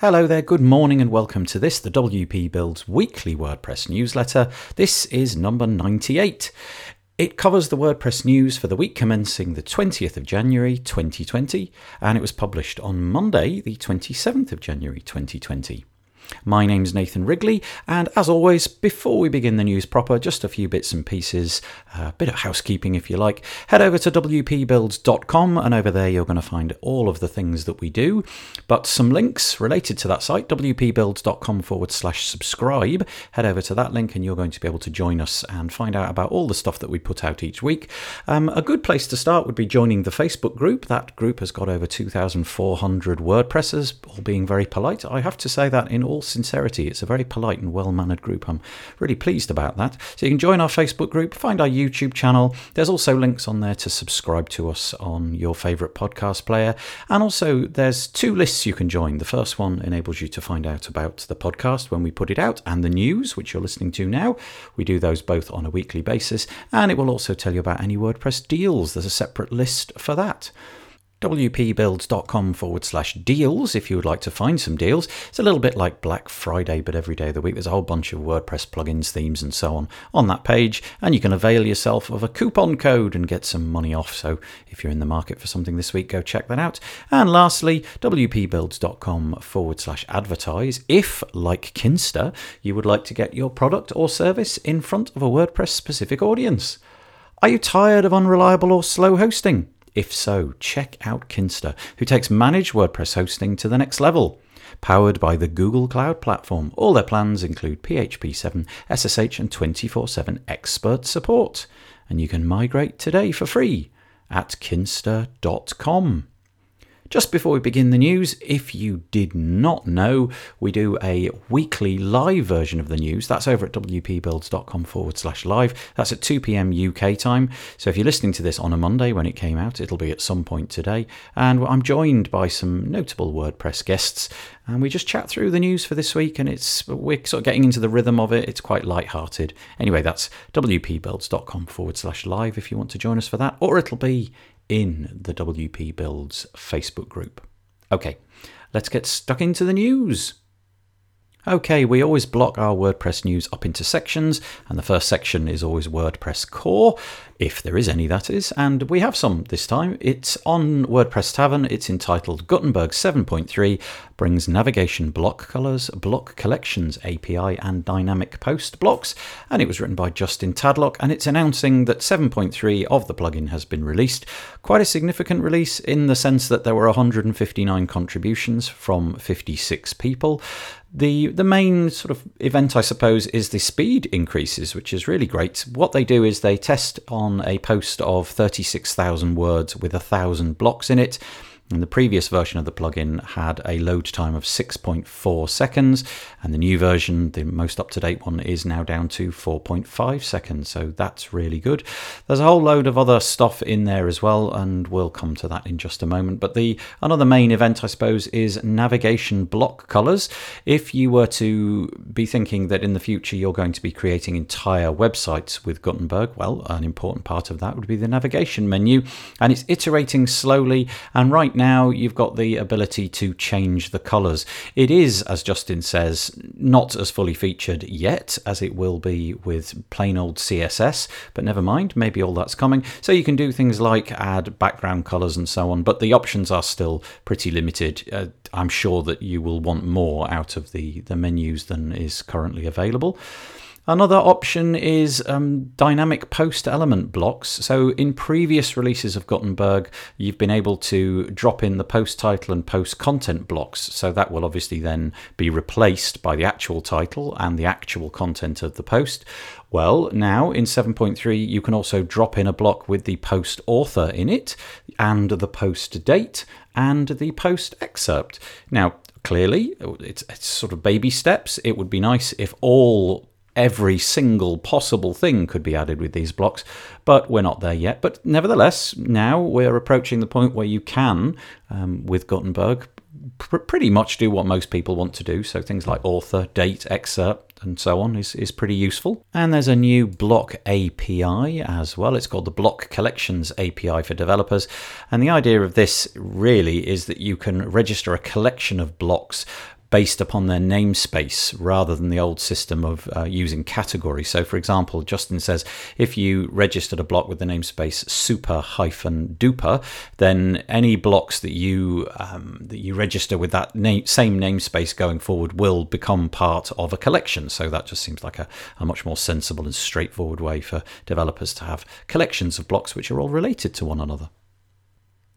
Hello there, good morning, and welcome to this, the WP Builds weekly WordPress newsletter. This is number 98. It covers the WordPress news for the week commencing the 20th of January 2020, and it was published on Monday, the 27th of January 2020. My name's Nathan Wrigley, and as always, before we begin the news proper, just a few bits and pieces, a bit of housekeeping if you like. Head over to wpbuilds.com, and over there you're going to find all of the things that we do, but some links related to that site, wpbuilds.com forward slash subscribe. Head over to that link, and you're going to be able to join us and find out about all the stuff that we put out each week. Um, a good place to start would be joining the Facebook group. That group has got over 2,400 WordPressers, all being very polite. I have to say that in all all sincerity. It's a very polite and well mannered group. I'm really pleased about that. So you can join our Facebook group, find our YouTube channel. There's also links on there to subscribe to us on your favourite podcast player. And also, there's two lists you can join. The first one enables you to find out about the podcast when we put it out and the news, which you're listening to now. We do those both on a weekly basis. And it will also tell you about any WordPress deals. There's a separate list for that wpbuilds.com forward slash deals if you would like to find some deals. It's a little bit like Black Friday, but every day of the week. There's a whole bunch of WordPress plugins, themes, and so on on that page, and you can avail yourself of a coupon code and get some money off. So if you're in the market for something this week, go check that out. And lastly, wpbuilds.com forward slash advertise if, like Kinsta, you would like to get your product or service in front of a WordPress specific audience. Are you tired of unreliable or slow hosting? If so, check out Kinsta, who takes managed WordPress hosting to the next level. Powered by the Google Cloud Platform, all their plans include PHP 7, SSH, and 24 7 expert support. And you can migrate today for free at kinsta.com. Just before we begin the news, if you did not know, we do a weekly live version of the news. That's over at wpbuilds.com forward slash live. That's at 2 p.m. UK time. So if you're listening to this on a Monday when it came out, it'll be at some point today. And I'm joined by some notable WordPress guests. And we just chat through the news for this week, and it's we're sort of getting into the rhythm of it. It's quite light-hearted. Anyway, that's wpbuilds.com forward slash live if you want to join us for that, or it'll be in the WP Builds Facebook group. Okay, let's get stuck into the news. Okay, we always block our WordPress news up into sections, and the first section is always WordPress core, if there is any, that is, and we have some this time. It's on WordPress Tavern, it's entitled Gutenberg 7.3 brings navigation block colors, block collections API, and dynamic post blocks, and it was written by Justin Tadlock, and it's announcing that 7.3 of the plugin has been released. Quite a significant release in the sense that there were 159 contributions from 56 people. The the main sort of event, I suppose, is the speed increases, which is really great. What they do is they test on a post of 36,000 words with a thousand blocks in it and the previous version of the plugin had a load time of 6.4 seconds, and the new version, the most up to date one, is now down to 4.5 seconds. So that's really good. There's a whole load of other stuff in there as well, and we'll come to that in just a moment. But the another main event, I suppose, is navigation block colors. If you were to be thinking that in the future you're going to be creating entire websites with Gutenberg, well, an important part of that would be the navigation menu, and it's iterating slowly. And right now you've got the ability to change the colours. It is, as Justin says, not as fully featured yet as it will be with plain old CSS, but never mind, maybe all that's coming. So you can do things like add background colours and so on, but the options are still pretty limited. Uh, I'm sure that you will want more out of the, the menus than is currently available. Another option is um, dynamic post element blocks. So, in previous releases of Gutenberg, you've been able to drop in the post title and post content blocks. So, that will obviously then be replaced by the actual title and the actual content of the post. Well, now in 7.3, you can also drop in a block with the post author in it, and the post date, and the post excerpt. Now, clearly, it's, it's sort of baby steps. It would be nice if all every single possible thing could be added with these blocks, but we're not there yet. But nevertheless, now we're approaching the point where you can, um, with Gutenberg, pr- pretty much do what most people want to do. So things like author, date, excerpt, and so on is, is pretty useful. And there's a new block API as well. It's called the Block Collections API for developers. And the idea of this really is that you can register a collection of blocks based upon their namespace rather than the old system of uh, using categories. So, for example, Justin says if you registered a block with the namespace super hyphen duper, then any blocks that you um, that you register with that name, same namespace going forward will become part of a collection. So that just seems like a, a much more sensible and straightforward way for developers to have collections of blocks which are all related to one another.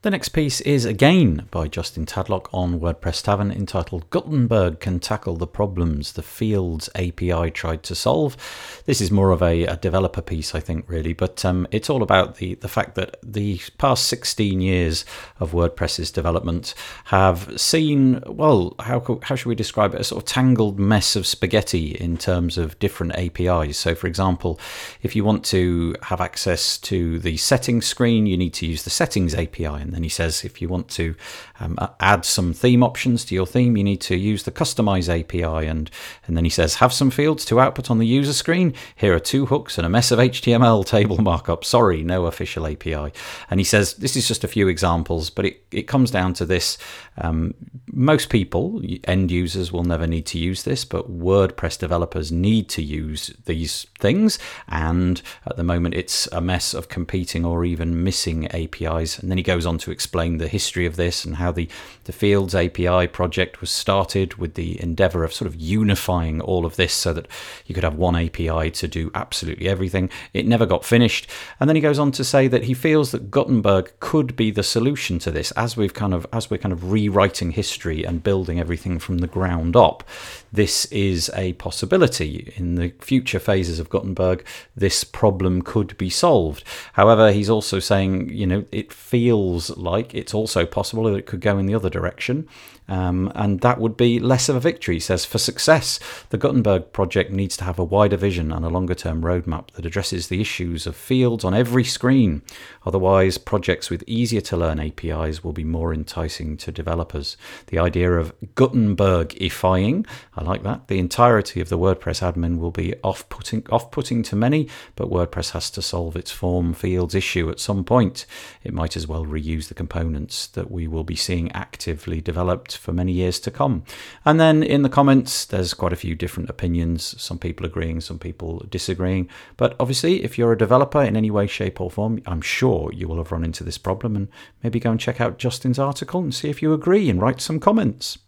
The next piece is again by Justin Tadlock on WordPress Tavern entitled Gutenberg Can Tackle the Problems the Fields API Tried to Solve. This is more of a, a developer piece, I think, really, but um, it's all about the, the fact that the past 16 years of WordPress's development have seen, well, how, how should we describe it? A sort of tangled mess of spaghetti in terms of different APIs. So, for example, if you want to have access to the settings screen, you need to use the settings API and then he says if you want to um, add some theme options to your theme, you need to use the Customize API. And, and then he says have some fields to output on the user screen. Here are two hooks and a mess of HTML table markup. Sorry, no official API. And he says this is just a few examples, but it, it comes down to this. Um, most people, end users, will never need to use this, but WordPress developers need to use these things. And at the moment, it's a mess of competing or even missing APIs. And then he goes on to explain the history of this and how the, the Fields API project was started with the endeavor of sort of unifying all of this so that you could have one API to do absolutely everything. It never got finished. And then he goes on to say that he feels that Gutenberg could be the solution to this as we've kind of as we're kind of rewriting history and building everything from the ground up this is a possibility. In the future phases of Gutenberg, this problem could be solved. However, he's also saying, you know, it feels like it's also possible that it could go in the other direction. Um, and that would be less of a victory. He says, for success, the Gutenberg project needs to have a wider vision and a longer term roadmap that addresses the issues of fields on every screen. Otherwise, projects with easier to learn APIs will be more enticing to developers. The idea of Gutenbergifying, I like that. The entirety of the WordPress admin will be off-putting, off-putting to many, but WordPress has to solve its form fields issue at some point. It might as well reuse the components that we will be seeing actively developed for many years to come. And then in the comments, there's quite a few different opinions. Some people agreeing, some people disagreeing. But obviously, if you're a developer in any way, shape, or form, I'm sure you will have run into this problem and maybe go and check out Justin's article and see if you agree and write some comments.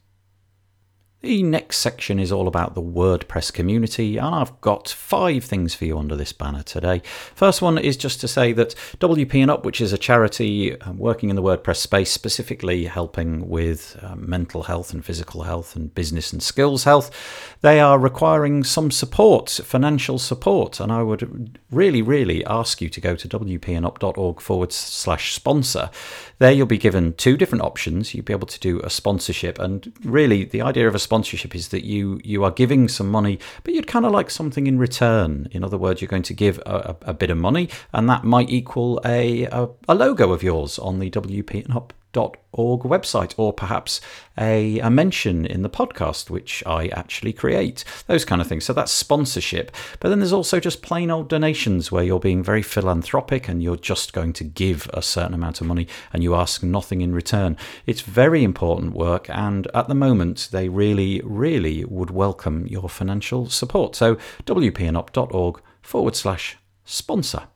The next section is all about the WordPress community, and I've got five things for you under this banner today. First one is just to say that WP and Up, which is a charity um, working in the WordPress space, specifically helping with um, mental health and physical health and business and skills health, they are requiring some support, financial support, and I would really, really ask you to go to wpandup.org forward slash sponsor. There you'll be given two different options. You'll be able to do a sponsorship, and really the idea of a sponsorship is that you you are giving some money, but you'd kind of like something in return. In other words, you're going to give a, a, bit of money, and that might equal a, a, a logo of yours on the WP and Up org website, or perhaps a, a, mention in the podcast, which I actually create, those kind of things. So that's sponsorship. But then there's also just plain old donations where you're being very philanthropic and you're just going to give a certain amount of money and you ask nothing in return. It's very important work, and at the moment, they really, really would welcome your financial support. So wpandup.org forward slash sponsor.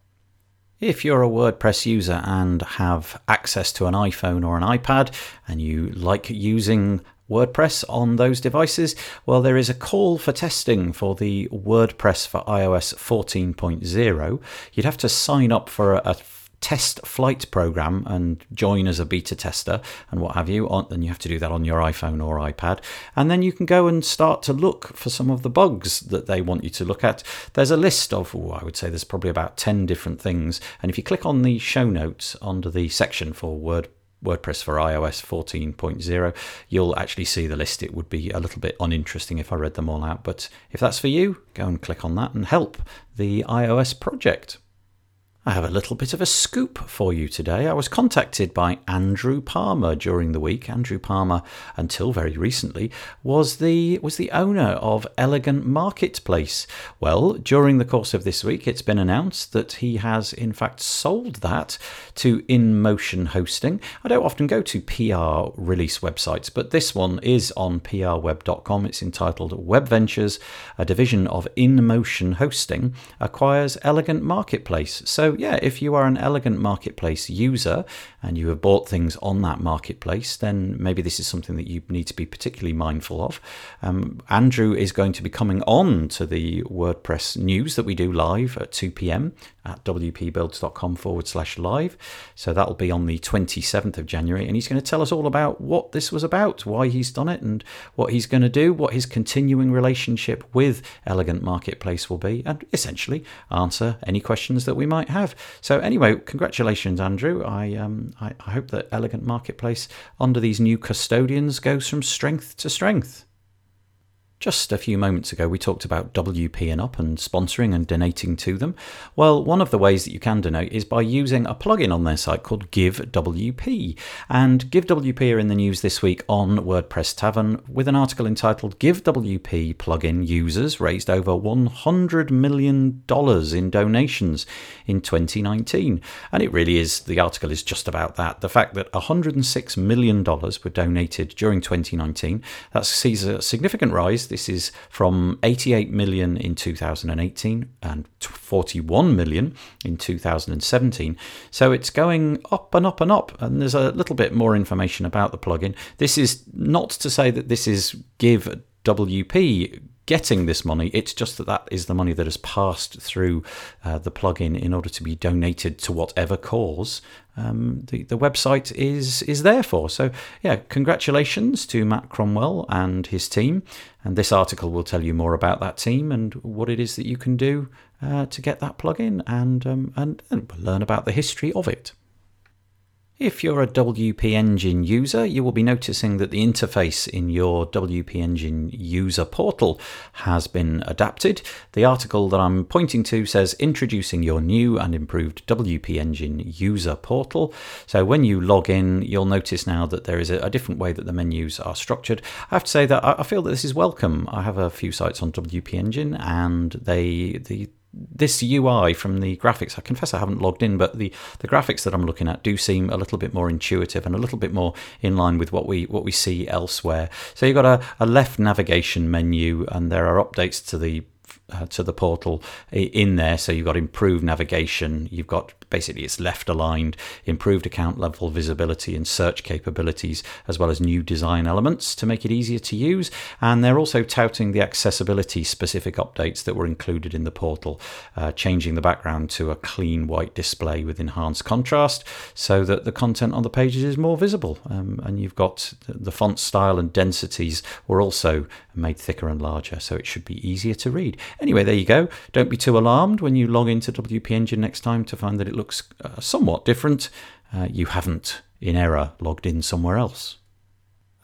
If you're a WordPress user and have access to an iPhone or an iPad and you like using WordPress on those devices? Well, there is a call for testing for the WordPress for iOS 14.0. You'd have to sign up for a, a test flight program and join as a beta tester and what have you. On, And you have to do that on your iPhone or iPad. And then you can go and start to look for some of the bugs that they want you to look at. There's a list of, oh, I would say there's probably about 10 different things. And if you click on the show notes under the section for Word WordPress for iOS 14.0, you'll actually see the list. It would be a little bit uninteresting if I read them all out, but if that's for you, go and click on that and help the iOS project. I have a little bit of a scoop for you today. I was contacted by Andrew Palmer during the week. Andrew Palmer, until very recently, was the was the owner of Elegant Marketplace. Well, during the course of this week, it's been announced that he has in fact sold that to InMotion Hosting. I don't often go to PR release websites, but this one is on prweb.com. It's entitled Web Ventures, a division of InMotion Hosting, acquires Elegant Marketplace. So yeah, if you are an Elegant Marketplace user and you have bought things on that marketplace, then maybe this is something that you need to be particularly mindful of. Um, Andrew is going to be coming on to the WordPress news that we do live at 2 p.m at wpbuilds.com forward slash live. So that'll be on the 27th of January. And he's going to tell us all about what this was about, why he's done it, and what he's going to do, what his continuing relationship with Elegant Marketplace will be, and essentially answer any questions that we might have. So, anyway, congratulations, Andrew. I, um, I, I hope that Elegant Marketplace, under these new custodians, goes from strength to strength. Just a few moments ago, we talked about WP and Up and sponsoring and donating to them. Well, one of the ways that you can donate is by using a plugin on their site called GiveWP. And GiveWP are in the news this week on WordPress Tavern with an article entitled GiveWP plugin users raised over $100 million in donations in 2019. And it really is, the article is just about that. The fact that $106 million were donated during 2019, that sees a significant rise this is from 88 million in 2018 and 41 million in 2017. So it's going up and up and up. And there's a little bit more information about the plugin. This is not to say that this is give WP getting this money. It's just that that is the money that has passed through uh, the plugin in order to be donated to whatever cause um, the, the website is is there for. So yeah, congratulations to Matt Cromwell and his team. And this article will tell you more about that team and what it is that you can do uh, to get that plugin and, um, and and learn about the history of it. If you're a WP Engine user, you will be noticing that the interface in your WP Engine user portal has been adapted. The article that I'm pointing to says introducing your new and improved WP Engine user portal. So when you log in, you'll notice now that there is a, different way that the menus are structured. I have to say that I feel that this is welcome. I have a few sites on WP Engine and they the this UI from the graphics, I confess I haven't logged in, but the, the graphics that I'm looking at do seem a little bit more intuitive and a little bit more in line with what we what we see elsewhere. So you've got a, a left navigation menu, and there are updates to the uh, to the portal in there. So you've got improved navigation, you've got basically it's left aligned, improved account level visibility and search capabilities, as well as new design elements to make it easier to use. And they're also touting the accessibility specific updates that were included in the portal, uh, changing the background to a clean white display with enhanced contrast so that the content on the pages is more visible. Um, and you've got the font style and densities were also made thicker and larger, so it should be easier to read. Anyway, there you go. Don't be too alarmed when you log into WP Engine next time to find that it looks uh, somewhat different. Uh, you haven't, in error, logged in somewhere else.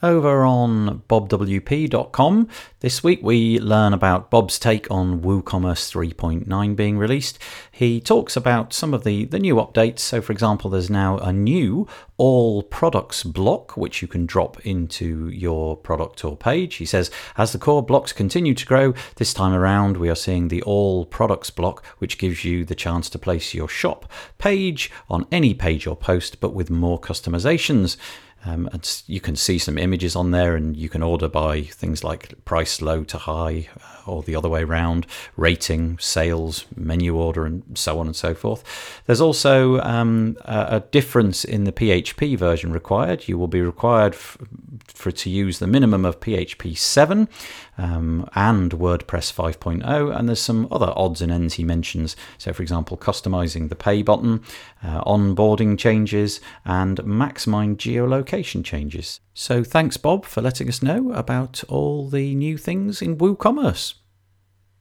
Over on bobwp.com, this week we learn about Bob's take on WooCommerce 3.9 being released. He talks about some of the, the new updates. So, for example, there's now a new all products block which you can drop into your product or page. He says, as the core blocks continue to grow, this time around we are seeing the all products block, which gives you the chance to place your shop page on any page or post, but with more customizations. Um, and you can see some images on there, and you can order by things like price low to high, uh, or the other way around, rating, sales, menu order, and so on and so forth. There's also um, a, difference in the PHP version required. You will be required for to use the minimum of PHP 7 um, and WordPress 5.0, and there's some other odds and ends he mentions. So, for example, customizing the pay button, uh, onboarding changes, and MaxMind geolocation changes. So, thanks, Bob, for letting us know about all the new things in WooCommerce.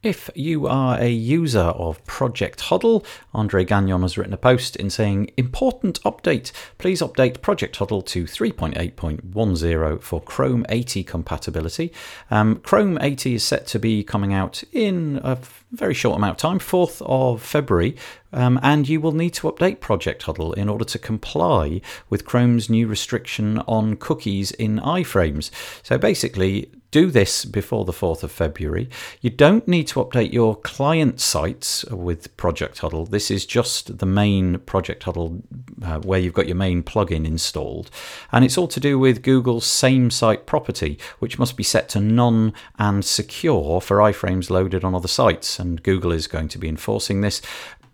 If you are a user of Project Huddle, Andre Gagnon has written a post in saying, Important update. Please update Project Huddle to 3.8.10 for Chrome 80 compatibility. Um, Chrome 80 is set to be coming out in a very short amount of time, 4th of February, um, and you will need to update Project Huddle in order to comply with Chrome's new restriction on cookies in iframes. So basically, do this before the 4th of February. You don't need to update your client sites with Project Huddle. This is just the main Project Huddle uh, where you've got your main plugin installed. And it's all to do with Google's same site property, which must be set to none and secure for iframes loaded on other sites. And Google is going to be enforcing this.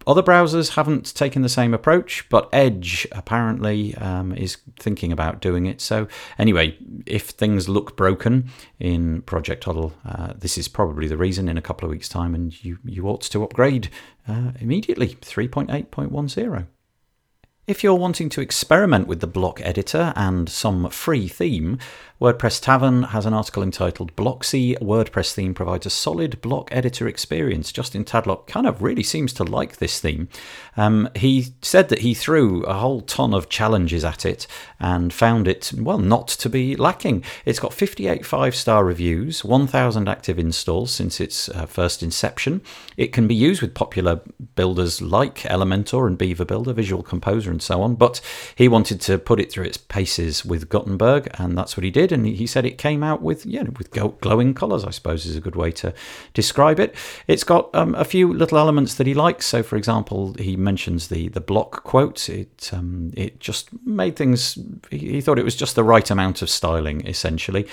Other browsers haven't taken the same approach, but Edge apparently um, is thinking about doing it. So, anyway, if things look broken in Project Huddle, uh, this is probably the reason in a couple of weeks' time, and you, you ought to upgrade uh, immediately 3.8.10. If you're wanting to experiment with the block editor and some free theme, WordPress Tavern has an article entitled Blocksy WordPress theme provides a solid block editor experience. Justin Tadlock kind of really seems to like this theme. Um, he said that he threw a whole ton of challenges at it and found it, well, not to be lacking. It's got 58 five star reviews, 1,000 active installs since its uh, first inception. It can be used with popular builders like Elementor and Beaver Builder, Visual Composer, and so on, but he wanted to put it through its paces with Gutenberg, and that's what he did did, and he said it came out with yeah with glowing colours. I suppose is a good way to describe it. It's got um, a few little elements that he likes. So, for example, he mentions the the block quote. It um, it just made things. He thought it was just the right amount of styling, essentially.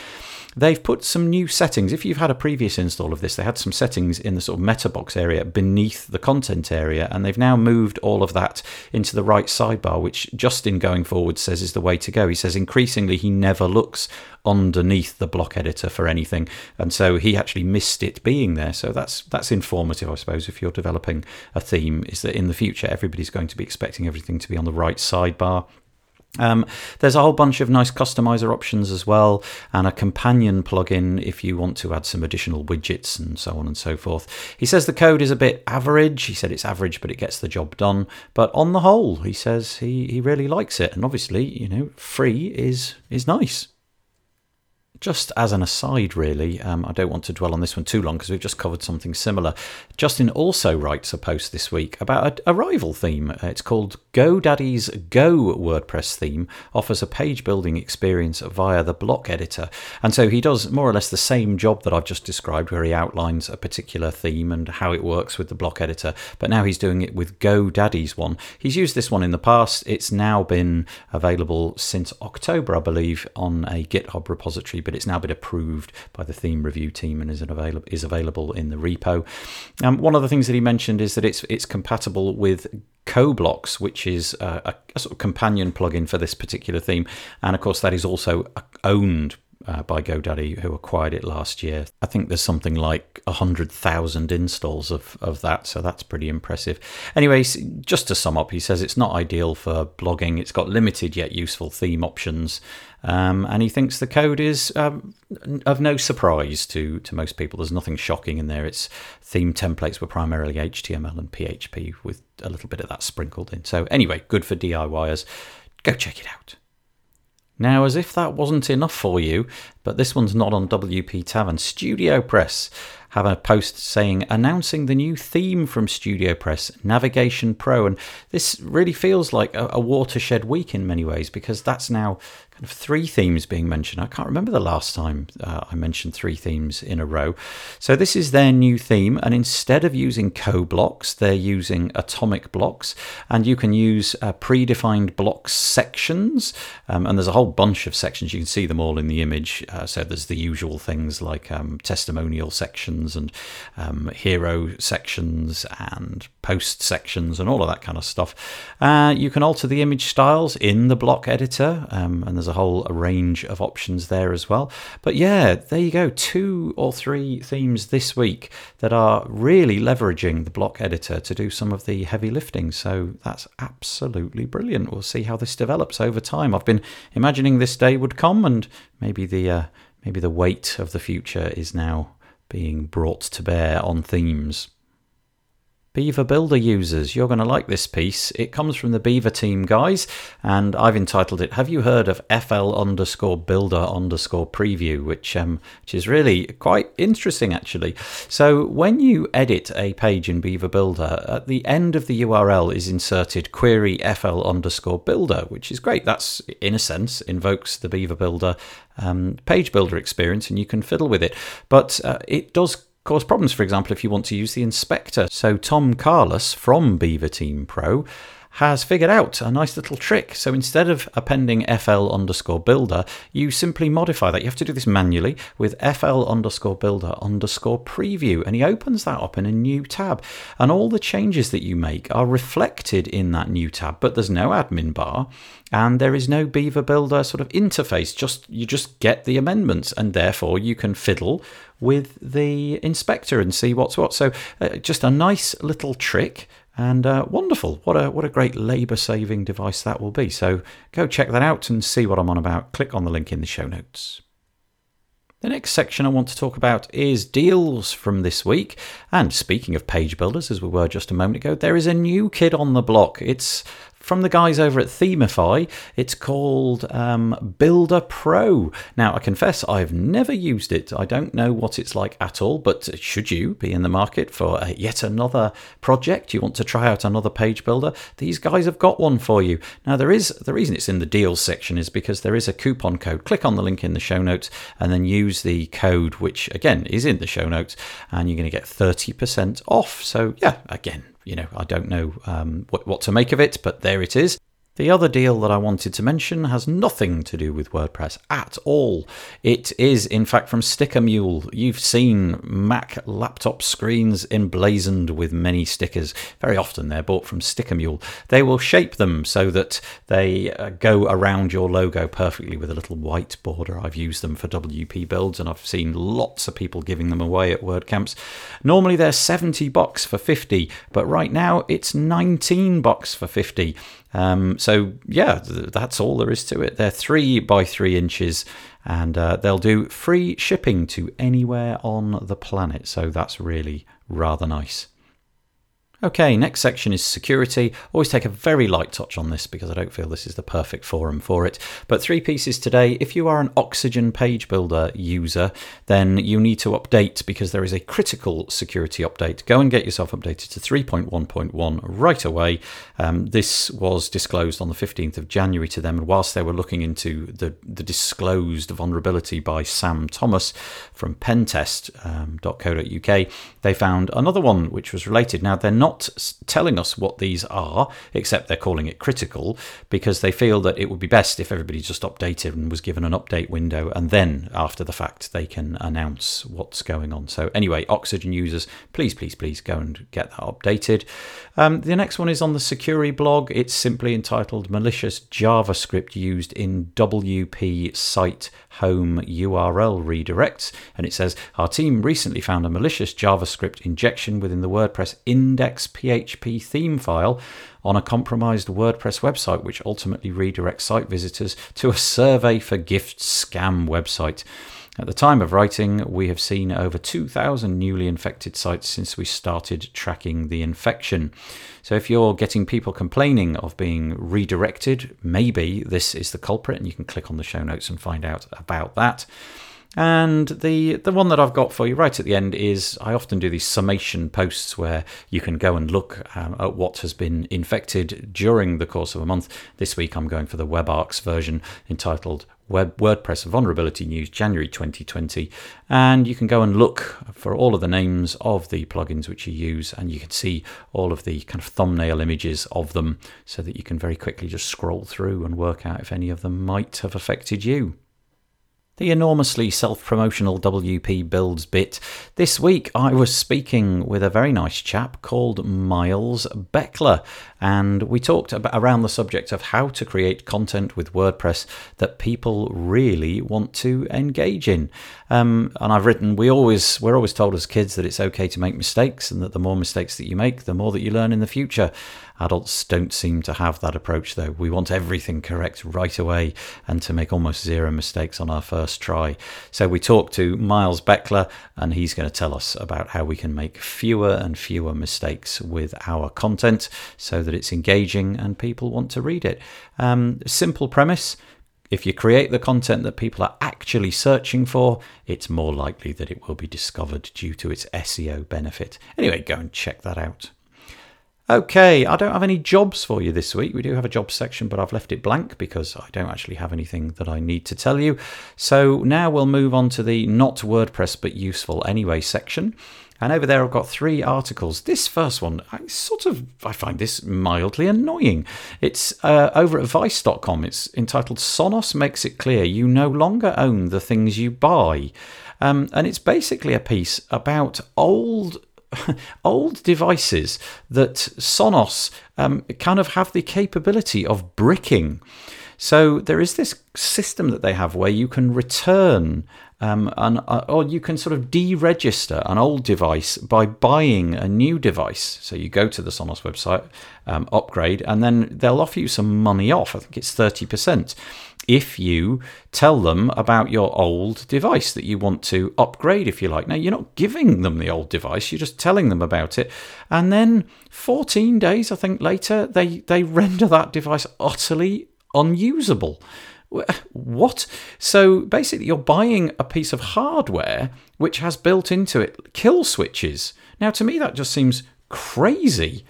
They've put some new settings. If you've had a previous install of this, they had some settings in the sort of meta box area beneath the content area, and they've now moved all of that into the right sidebar, which Justin going forward says is the way to go. He says increasingly he never looks underneath the block editor for anything, and so he actually missed it being there. So that's that's informative, I suppose, if you're developing a theme, is that in the future everybody's going to be expecting everything to be on the right sidebar. Um, there's a whole bunch of nice customizer options as well, and a companion plugin if you want to add some additional widgets and so on and so forth. He says the code is a bit average. He said it's average, but it gets the job done. But on the whole, he says he, he really likes it, and obviously, you know, free is is nice. Just as an aside, really, um, I don't want to dwell on this one too long because we've just covered something similar. Justin also writes a post this week about a, a rival theme. It's called GoDaddy's Go WordPress theme offers a page building experience via the block editor. And so he does more or less the same job that I've just described, where he outlines a particular theme and how it works with the block editor. But now he's doing it with GoDaddy's one. He's used this one in the past. It's now been available since October, I believe, on a GitHub repository. But it's now been approved by the theme review team and is available is available in the repo. Um, one of the things that he mentioned is that it's it's compatible with CoBlocks, which is a, a, a sort of companion plugin for this particular theme, and of course that is also owned uh, by GoDaddy, who acquired it last year. I think there's something like 100,000 installs of, of that, so that's pretty impressive. Anyways, just to sum up, he says it's not ideal for blogging, it's got limited yet useful theme options, um, and he thinks the code is um, of no surprise to, to most people. There's nothing shocking in there. Its theme templates were primarily HTML and PHP with a little bit of that sprinkled in. So, anyway, good for DIYers. Go check it out. Now, as if that wasn't enough for you, but this one's not on WP Tavern, Studio Press have a post saying announcing the new theme from Studio Press, Navigation Pro. And this really feels like a, a watershed week in many ways because that's now kind of three themes being mentioned. I can't remember the last time uh, I mentioned three themes in a row. So this is their new theme, and instead of using co-blocks, they're using atomic blocks, and you can use uh, predefined block sections. Um, and there's a whole bunch of sections. You can see them all in the image. Uh, so there's the usual things like um, testimonial sections and um, hero sections and post sections and all of that kind of stuff. Uh, you can alter the image styles in the block editor, um, and there's a whole range of options there as well. But yeah, there you go. Two or three themes this week that are really leveraging the block editor to do some of the heavy lifting. So that's absolutely brilliant. We'll see how this develops over time. I've been imagining this day would come, and maybe the uh, maybe the weight of the future is now being brought to bear on themes. Beaver Builder users, you're going to like this piece. It comes from the Beaver team guys, and I've entitled it "Have you heard of FL underscore Builder underscore Preview?" which um, which is really quite interesting actually. So when you edit a page in Beaver Builder, at the end of the URL is inserted query FL underscore Builder, which is great. That's in a sense invokes the Beaver Builder um, page builder experience, and you can fiddle with it. But uh, it does cause problems, for example, if you want to use the inspector. So Tom Carlos from Beaver Team Pro has figured out a nice little trick. So instead of appending FL underscore builder, you simply modify that. You have to do this manually with FL underscore builder underscore preview. And he opens that up in a new tab. And all the changes that you make are reflected in that new tab, but there's no admin bar and there is no Beaver Builder sort of interface. Just you just get the amendments, and therefore you can fiddle with the inspector and see what's what. So uh, just a nice little trick and uh, wonderful. What a what a great labour saving device that will be. So go check that out and see what I'm on about. Click on the link in the show notes. The next section I want to talk about is deals from this week. And speaking of page builders, as we were just a moment ago, there is a new kid on the block. It's from the guys over at Themify. It's called um, Builder Pro. Now, I confess I've never used it. I don't know what it's like at all, but should you be in the market for uh, yet another project, you want to try out another page builder, these guys have got one for you. Now, there is the reason it's in the deals section is because there is a coupon code. Click on the link in the show notes and then use the code, which again is in the show notes, and you're going to get 30% off. So, yeah, again, you know, I don't know um, what, what to make of it, but there it is. The other deal that I wanted to mention has nothing to do with WordPress at all. It is, in fact, from Sticker Mule. You've seen Mac laptop screens emblazoned with many stickers. Very often they're bought from Sticker Mule. They will shape them so that they uh, go around your logo perfectly with a little white border. I've used them for WP builds and I've seen lots of people giving them away at WordCamps. Normally they're 70 bucks for 50, but right now it's 19 bucks for 50. Um, so yeah, th- that's all there is to it. They're three by three inches, and uh, they'll do free shipping to anywhere on the planet. So that's really rather nice. Okay, next section is security. Always take a very light touch on this because I don't feel this is the perfect forum for it. But three pieces today. If you are an Oxygen page builder user, then you need to update because there is a critical security update. Go and get yourself updated to 3.1.1 right away. Um, this was disclosed on the 15th of January to them, and whilst they were looking into the, the disclosed vulnerability by Sam Thomas from pentest.co.uk, um, they found another one which was related. Now, they're not not telling us what these are, except they're calling it critical, because they feel that it would be best if everybody just updated and was given an update window, and then after the fact, they can announce what's going on. So, anyway, Oxygen users, please, please, please go and get that updated. Um, the next one is on the Sucuri blog. It's simply entitled Malicious JavaScript Used in WP Site Home URL Redirects. And it says Our team recently found a malicious JavaScript injection within the WordPress index.php theme file on a compromised WordPress website, which ultimately redirects site visitors to a survey for gift scam website. At the time of writing, we have seen over 2,000 newly infected sites since we started tracking the infection. So, if you're getting people complaining of being redirected, maybe this is the culprit, and you can click on the show notes and find out about that. And the the one that I've got for you right at the end is I often do these summation posts where you can go and look um, at what has been infected during the course of a month. This week I'm going for the WebArx version entitled Web WordPress Vulnerability News January 2020, and you can go and look for all of the names of the plugins which you use, and you can see all of the kind of thumbnail images of them, so that you can very quickly just scroll through and work out if any of them might have affected you. The enormously self promotional WP Builds bit. This week I was speaking with a very nice chap called Miles Beckler, and we talked about, around the subject of how to create content with WordPress that people really want to engage in. Um, and I've written, we always, we're always told as kids that it's okay to make mistakes, and that the more mistakes that you make, the more that you learn in the future. Adults don't seem to have that approach, though. We want everything correct right away and to make almost zero mistakes on our first try. So we talked to Miles Beckler, and he's going to tell us about how we can make fewer and fewer mistakes with our content so that it's engaging and people want to read it. Um, simple premise if you create the content that people are actually searching for, it's more likely that it will be discovered due to its SEO benefit. Anyway, go and check that out. Okay, I don't have any jobs for you this week. We do have a jobs section, but I've left it blank because I don't actually have anything that I need to tell you. So now we'll move on to the not WordPress but useful anyway section. And over there, I've got three articles. This first one, I sort of, I find this mildly annoying. It's uh, over at Vice.com. It's entitled "Sonos makes it clear you no longer own the things you buy," um, and it's basically a piece about old old devices that Sonos um, kind of have the capability of bricking. So there is this system that they have where you can return um, and, uh, or you can sort of deregister an old device by buying a new device. So you go to the Sonos website, um, upgrade, and then they'll offer you some money off. I think it's 30% if you tell them about your old device that you want to upgrade, if you like. Now, you're not giving them the old device, you're just telling them about it. And then 14 days, I think, later, they, they render that device utterly unusable. What? So basically, you're buying a piece of hardware which has built into it kill switches. Now, to me, that just seems crazy.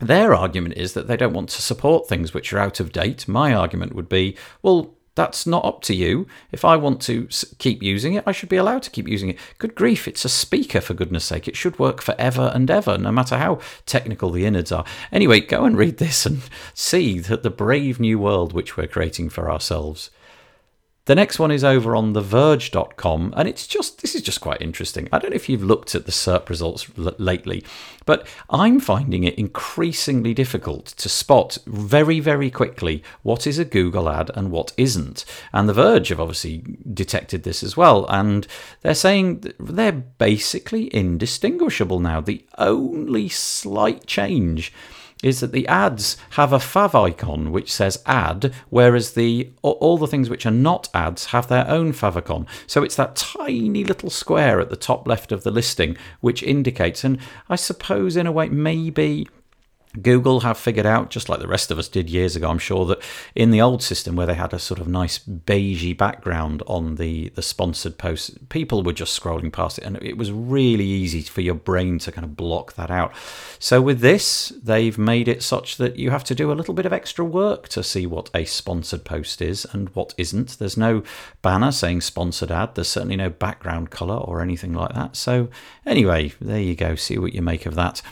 Their argument is that they don't want to support things which are out of date. My argument would be, well, that's not up to you. If I want to keep using it, I should be allowed to keep using it. Good grief, it's a speaker, for goodness sake. It should work forever and ever, no matter how technical the innards are. Anyway, go and read this and see that the brave new world which we're creating for ourselves. The next one is over on TheVerge.com, and it's just this is just quite interesting. I don't know if you've looked at the SERP results l- lately, but I'm finding it increasingly difficult to spot very, very quickly what is a Google ad and what isn't. And The Verge have obviously detected this as well, and they're saying they're basically indistinguishable now. The only slight change is that the ads have a fav icon which says ad, whereas the all the things which are not ads have their own favicon. So it's that tiny little square at the top left of the listing which indicates, and I suppose in a way maybe Google have figured out, just like the rest of us did years ago, I'm sure, that in the old system where they had a sort of nice beigey background on the, the sponsored posts, people were just scrolling past it, and it was really easy for your brain to kind of block that out. So with this, they've made it such that you have to do a little bit of extra work to see what a sponsored post is and what isn't. There's no banner saying sponsored ad, there's certainly no background color or anything like that. So, anyway, there you go, see what you make of that.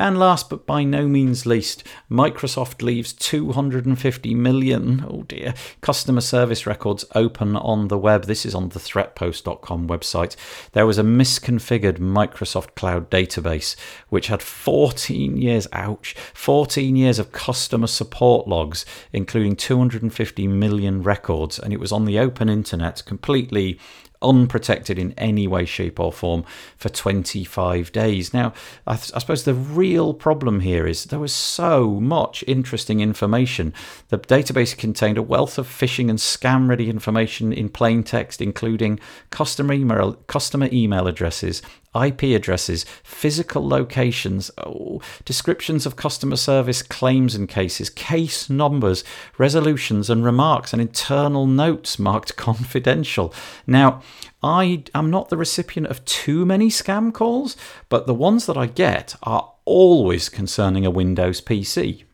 And last but by no means least, Microsoft leaves 250 million, oh dear, customer service records open on the web. This is on the threatpost.com website. There was a misconfigured Microsoft Cloud database which had 14 years, ouch, 14 years of customer support logs, including 250 million records, and it was on the open internet, completely unprotected in any way, shape, or form for 25 days. Now, I, th- I, suppose the real problem here is there was so much interesting information. The database contained a wealth of phishing and scam ready information in plain text, including customer email, customer email addresses, IP addresses, physical locations, oh, descriptions of customer service claims and cases, case numbers, resolutions and remarks, and internal notes marked confidential. Now, I am not the recipient of too many scam calls, but the ones that I get are always concerning a Windows PC.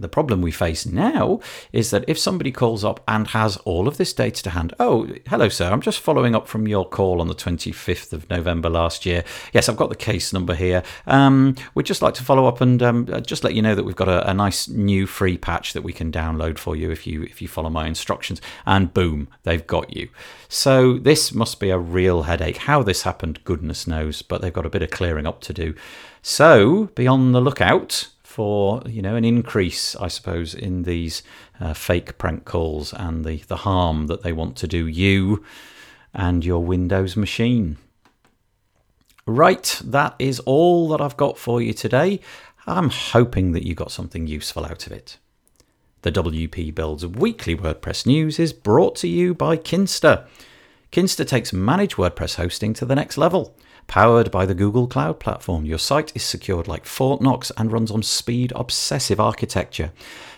The problem we face now is that if somebody calls up and has all of this data to hand, oh, hello, sir, I'm just following up from your call on the 25th of November last year. Yes, I've got the case number here. Um, we'd just like to follow up and um, uh, just let you know that we've got a, a, nice new free patch that we can download for you if you if you follow my instructions. And boom, they've got you. So this must be a real headache. How this happened, goodness knows, but they've got a bit of clearing up to do. So be on the lookout for you know an increase, I suppose, in these uh, fake prank calls and the the harm that they want to do you and your Windows machine. Right, that is all that I've got for you today. I'm hoping that you got something useful out of it. The WP Builds weekly WordPress news is brought to you by Kinsta. Kinsta takes managed WordPress hosting to the next level. Powered by the Google Cloud Platform, your site is secured like Fort Knox and runs on speed obsessive architecture.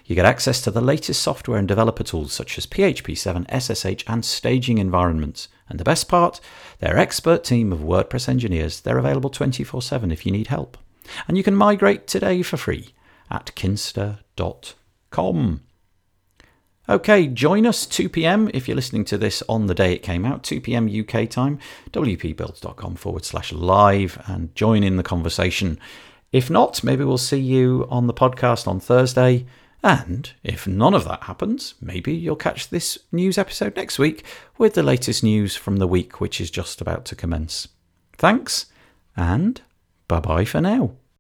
You get access to the latest software and developer tools such as PHP 7, SSH, and staging environments. And the best part, their expert team of WordPress engineers, they're available 24 7 if you need help. And you can migrate today for free at kinsta.com. Okay, join us 2 p.m. if you're listening to this on the day it came out, 2 p.m. UK time, wpbuilds.com forward slash live, and join in the conversation. If not, maybe we'll see you on the podcast on Thursday. And if none of that happens, maybe you'll catch this news episode next week with the latest news from the week, which is just about to commence. Thanks, and bye bye for now.